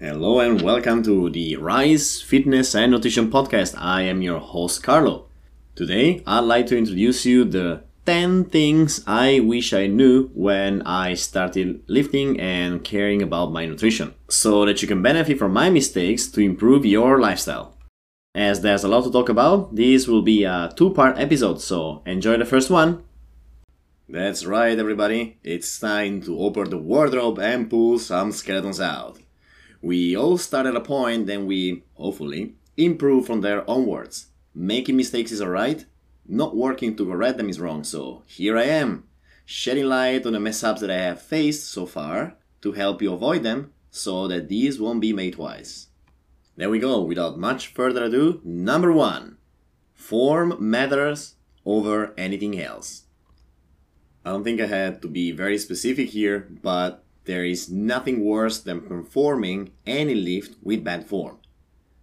Hello and welcome to the Rise Fitness and Nutrition Podcast. I am your host Carlo. Today, I'd like to introduce you the 10 things I wish I knew when I started lifting and caring about my nutrition so that you can benefit from my mistakes to improve your lifestyle. As there's a lot to talk about, this will be a two part episode, so enjoy the first one. That's right, everybody. It's time to open the wardrobe and pull some skeletons out. We all start at a point, then we, hopefully, improve from there onwards. Making mistakes is alright, not working to correct them is wrong, so here I am, shedding light on the mess ups that I have faced so far to help you avoid them so that these won't be made twice. There we go, without much further ado, number one form matters over anything else. I don't think I had to be very specific here, but there is nothing worse than performing any lift with bad form.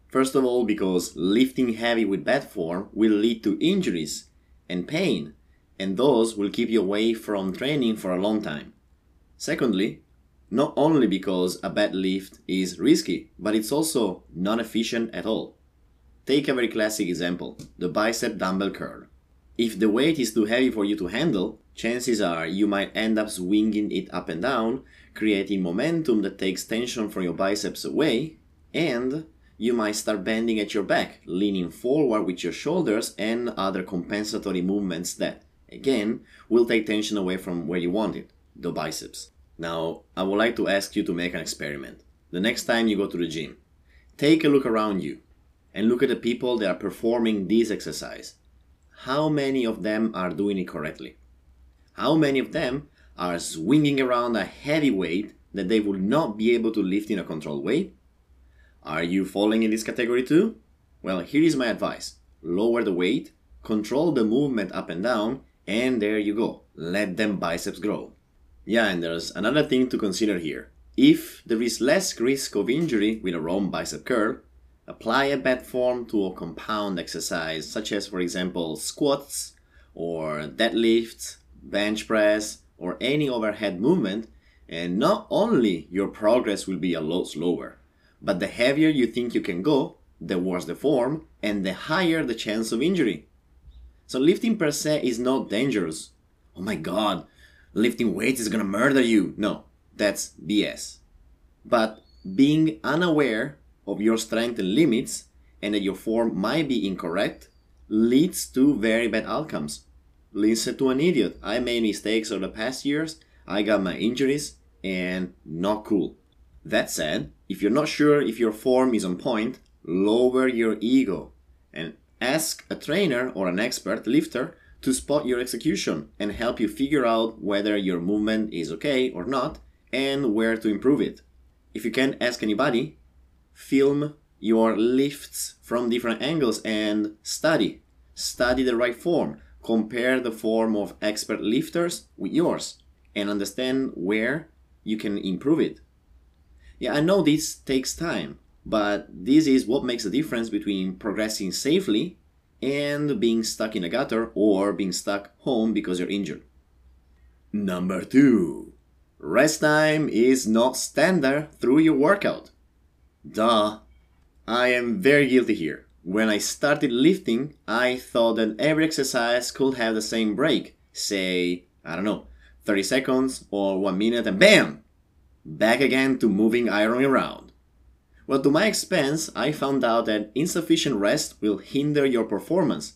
First of all, because lifting heavy with bad form will lead to injuries and pain, and those will keep you away from training for a long time. Secondly, not only because a bad lift is risky, but it's also non efficient at all. Take a very classic example the bicep dumbbell curl. If the weight is too heavy for you to handle, chances are you might end up swinging it up and down, creating momentum that takes tension from your biceps away, and you might start bending at your back, leaning forward with your shoulders and other compensatory movements that, again, will take tension away from where you want it, the biceps. Now, I would like to ask you to make an experiment. The next time you go to the gym, take a look around you and look at the people that are performing this exercise. How many of them are doing it correctly? How many of them are swinging around a heavy weight that they will not be able to lift in a controlled way? Are you falling in this category too? Well, here is my advice lower the weight, control the movement up and down, and there you go. Let them biceps grow. Yeah, and there's another thing to consider here. If there is less risk of injury with a wrong bicep curl, apply a bad form to a compound exercise, such as, for example, squats or deadlifts, bench press, or any overhead movement, and not only your progress will be a lot slower, but the heavier you think you can go, the worse the form, and the higher the chance of injury. So lifting per se is not dangerous. Oh my god, lifting weights is gonna murder you. No, that's BS. But being unaware of your strength and limits and that your form might be incorrect leads to very bad outcomes. Listen to an idiot. I made mistakes over the past years. I got my injuries and not cool. That said, if you're not sure if your form is on point, lower your ego and ask a trainer or an expert lifter to spot your execution and help you figure out whether your movement is okay or not and where to improve it. If you can't ask anybody, film your lifts from different angles and study. Study the right form. Compare the form of expert lifters with yours and understand where you can improve it. Yeah, I know this takes time, but this is what makes the difference between progressing safely and being stuck in a gutter or being stuck home because you're injured. Number two, rest time is not standard through your workout. Duh. I am very guilty here. When I started lifting, I thought that every exercise could have the same break. Say, I don't know, 30 seconds or 1 minute and BAM! Back again to moving iron around. Well, to my expense, I found out that insufficient rest will hinder your performance,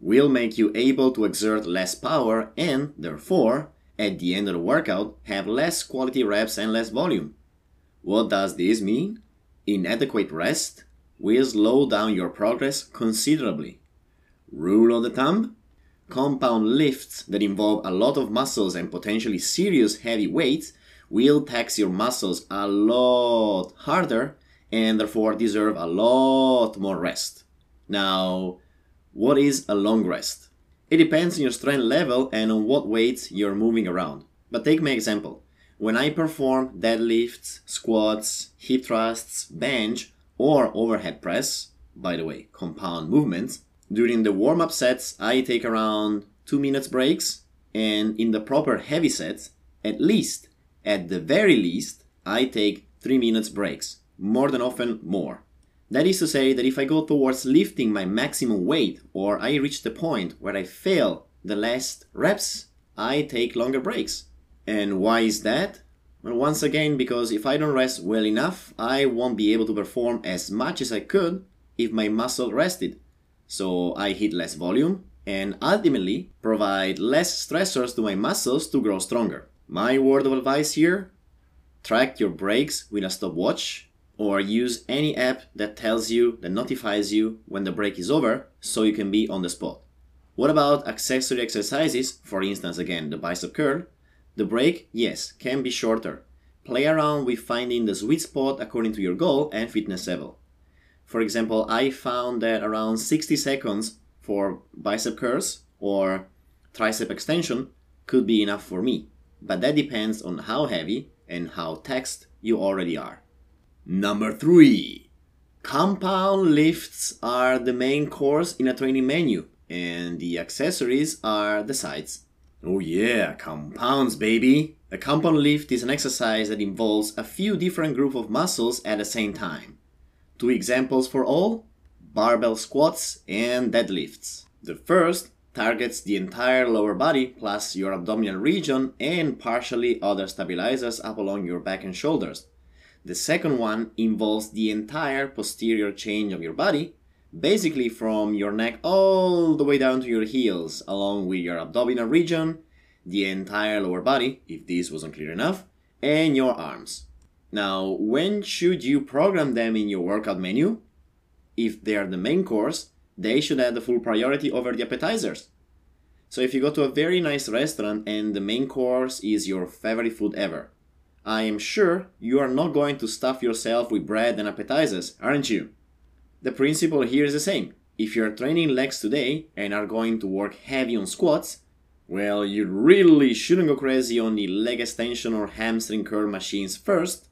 will make you able to exert less power, and therefore, at the end of the workout, have less quality reps and less volume. What does this mean? Inadequate rest will slow down your progress considerably. Rule of the thumb? Compound lifts that involve a lot of muscles and potentially serious heavy weights will tax your muscles a lot harder and therefore deserve a lot more rest. Now, what is a long rest? It depends on your strength level and on what weights you're moving around. But take my example. When I perform deadlifts, squats, hip thrusts, bench, or overhead press, by the way, compound movements, during the warm up sets, I take around 2 minutes breaks, and in the proper heavy sets, at least at the very least, I take 3 minutes breaks. more than often more. That is to say that if I go towards lifting my maximum weight or I reach the point where I fail the last reps, I take longer breaks. And why is that? Once again, because if I don't rest well enough, I won't be able to perform as much as I could if my muscle rested. So I hit less volume and ultimately provide less stressors to my muscles to grow stronger. My word of advice here track your breaks with a stopwatch or use any app that tells you, that notifies you when the break is over so you can be on the spot. What about accessory exercises, for instance, again, the bicep curl? The break, yes, can be shorter. Play around with finding the sweet spot according to your goal and fitness level. For example, I found that around 60 seconds for bicep curls or tricep extension could be enough for me, but that depends on how heavy and how taxed you already are. Number three, compound lifts are the main course in a training menu, and the accessories are the sides. Oh, yeah, compounds, baby! A compound lift is an exercise that involves a few different groups of muscles at the same time. Two examples for all barbell squats and deadlifts. The first targets the entire lower body plus your abdominal region and partially other stabilizers up along your back and shoulders. The second one involves the entire posterior chain of your body, basically from your neck all the way down to your heels, along with your abdominal region, the entire lower body, if this wasn't clear enough, and your arms. Now, when should you program them in your workout menu? If they are the main course, they should have the full priority over the appetizers. So if you go to a very nice restaurant and the main course is your favorite food ever, I am sure you are not going to stuff yourself with bread and appetizers, aren't you? The principle here is the same. If you're training legs today and are going to work heavy on squats, well, you really shouldn't go crazy on the leg extension or hamstring curl machines first,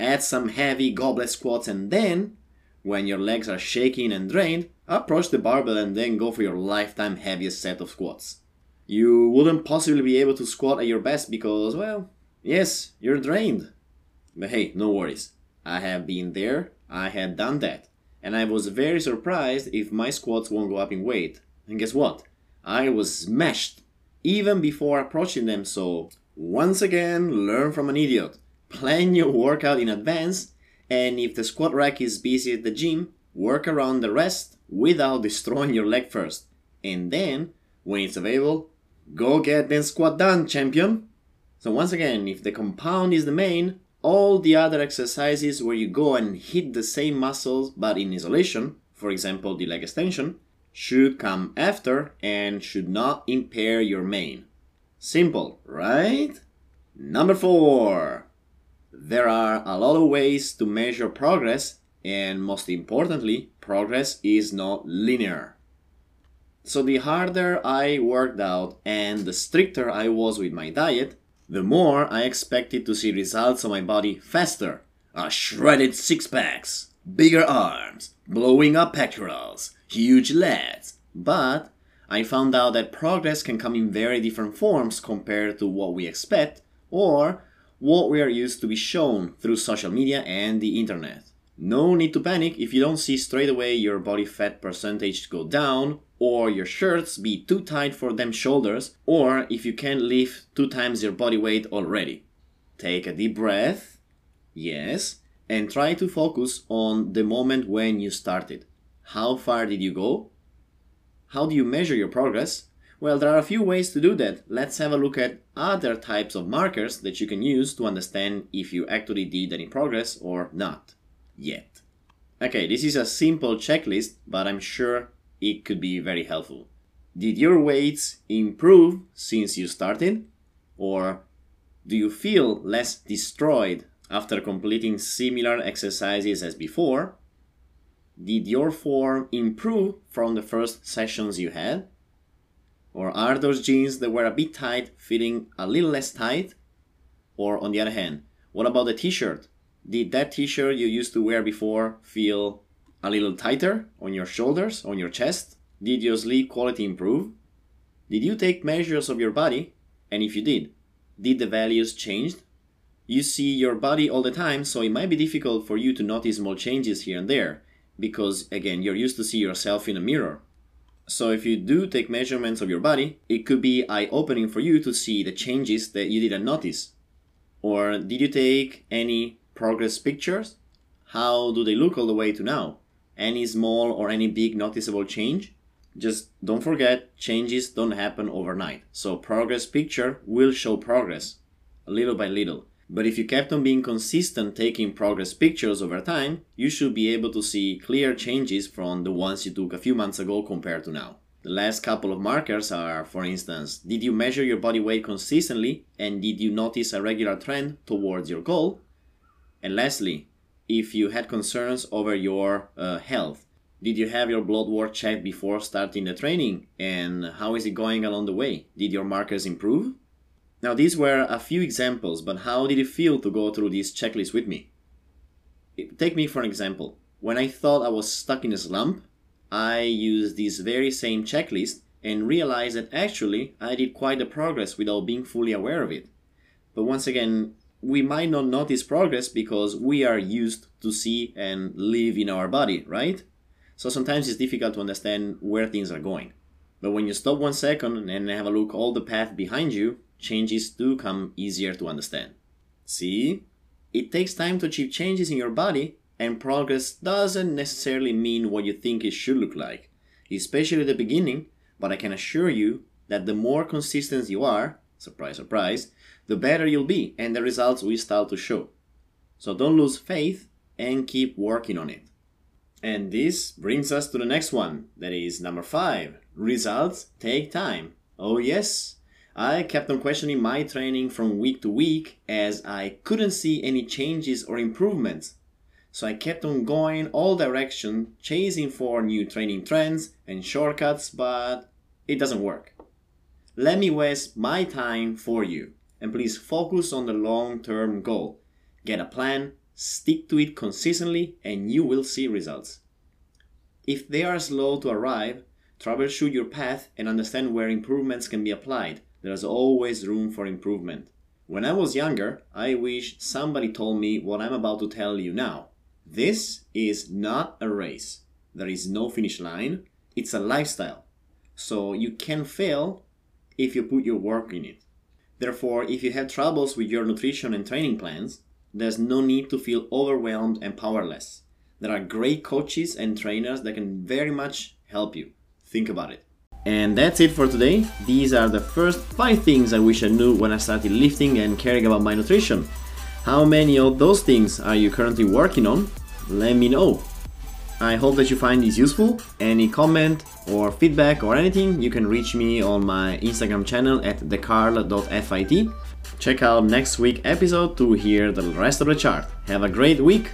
add some heavy goblet squats, and then, when your legs are shaking and drained, approach the barbell and then go for your lifetime heaviest set of squats. You wouldn't possibly be able to squat at your best because, well, yes, you're drained. But hey, no worries. I have been there, I had done that, and I was very surprised if my squats won't go up in weight. And guess what? I was smashed even before approaching them, so once again, learn from an idiot. Plan your workout in advance, and if the squat rack is busy at the gym, work around the rest without destroying your leg first. And then, when it's available, go get the squat done, champion! So, once again, if the compound is the main, all the other exercises where you go and hit the same muscles but in isolation, for example, the leg extension, should come after and should not impair your main. Simple, right? Number four. There are a lot of ways to measure progress, and most importantly, progress is not linear. So, the harder I worked out and the stricter I was with my diet, the more I expected to see results on my body faster. A shredded six packs, bigger arms, blowing up pectorals, huge lats. But I found out that progress can come in very different forms compared to what we expect, or what we are used to be shown through social media and the internet. No need to panic if you don't see straight away your body fat percentage go down, or your shirts be too tight for them shoulders, or if you can't lift two times your body weight already. Take a deep breath, yes, and try to focus on the moment when you started. How far did you go? How do you measure your progress? Well, there are a few ways to do that. Let's have a look at other types of markers that you can use to understand if you actually did any progress or not yet. Okay, this is a simple checklist, but I'm sure it could be very helpful. Did your weights improve since you started? Or do you feel less destroyed after completing similar exercises as before? Did your form improve from the first sessions you had? Or are those jeans that were a bit tight fitting a little less tight? Or on the other hand, what about the t-shirt? Did that t-shirt you used to wear before feel a little tighter on your shoulders, on your chest? Did your sleep quality improve? Did you take measures of your body? And if you did, did the values change? you see your body all the time, so it might be difficult for you to notice small changes here and there because again, you're used to see yourself in a mirror. So if you do take measurements of your body, it could be eye-opening for you to see the changes that you didn't notice. Or did you take any progress pictures? How do they look all the way to now? Any small or any big noticeable change? Just don't forget, changes don't happen overnight. So progress picture will show progress, little by little. But if you kept on being consistent taking progress pictures over time, you should be able to see clear changes from the ones you took a few months ago compared to now. The last couple of markers are, for instance, did you measure your body weight consistently and did you notice a regular trend towards your goal? And lastly, if you had concerns over your uh, health, did you have your blood work checked before starting the training and how is it going along the way? Did your markers improve? Now, these were a few examples, but how did it feel to go through this checklist with me? Take me for an example. When I thought I was stuck in a slump, I used this very same checklist and realized that actually I did quite a progress without being fully aware of it. But once again, we might not notice progress because we are used to see and live in our body, right? So sometimes it's difficult to understand where things are going. But when you stop one second and have a look all the path behind you, changes do come easier to understand. See? It takes time to achieve changes in your body, and progress doesn't necessarily mean what you think it should look like, especially at the beginning, but I can assure you that the more consistent you are, surprise, surprise, the better you'll be, and the results we start to show. So don't lose faith and keep working on it. And this brings us to the next one, that is number five results take time. Oh, yes, I kept on questioning my training from week to week as I couldn't see any changes or improvements. So I kept on going all direction, chasing for new training trends and shortcuts, but it doesn't work. Let me waste my time for you, and please focus on the long term goal. Get a plan, stick to it consistently, and you will see results. If they are slow to arrive, troubleshoot your path and understand where improvements can be applied there's always room for improvement. When I was younger, I wish somebody told me what I'm about to tell you now. This is not a race. There is no finish line. It's a lifestyle. So you can fail if you put your work in it. Therefore, if you have troubles with your nutrition and training plans, there's no need to feel overwhelmed and powerless. There are great coaches and trainers that can very much help you. Think about it. And that's it for today. These are the first 5 things I wish I knew when I started lifting and caring about my nutrition. How many of those things are you currently working on? Let me know. I hope that you find this useful. Any comment or feedback or anything, you can reach me on my Instagram channel at thecarl.fit. Check out next week episode to hear the rest of the chart. Have a great week!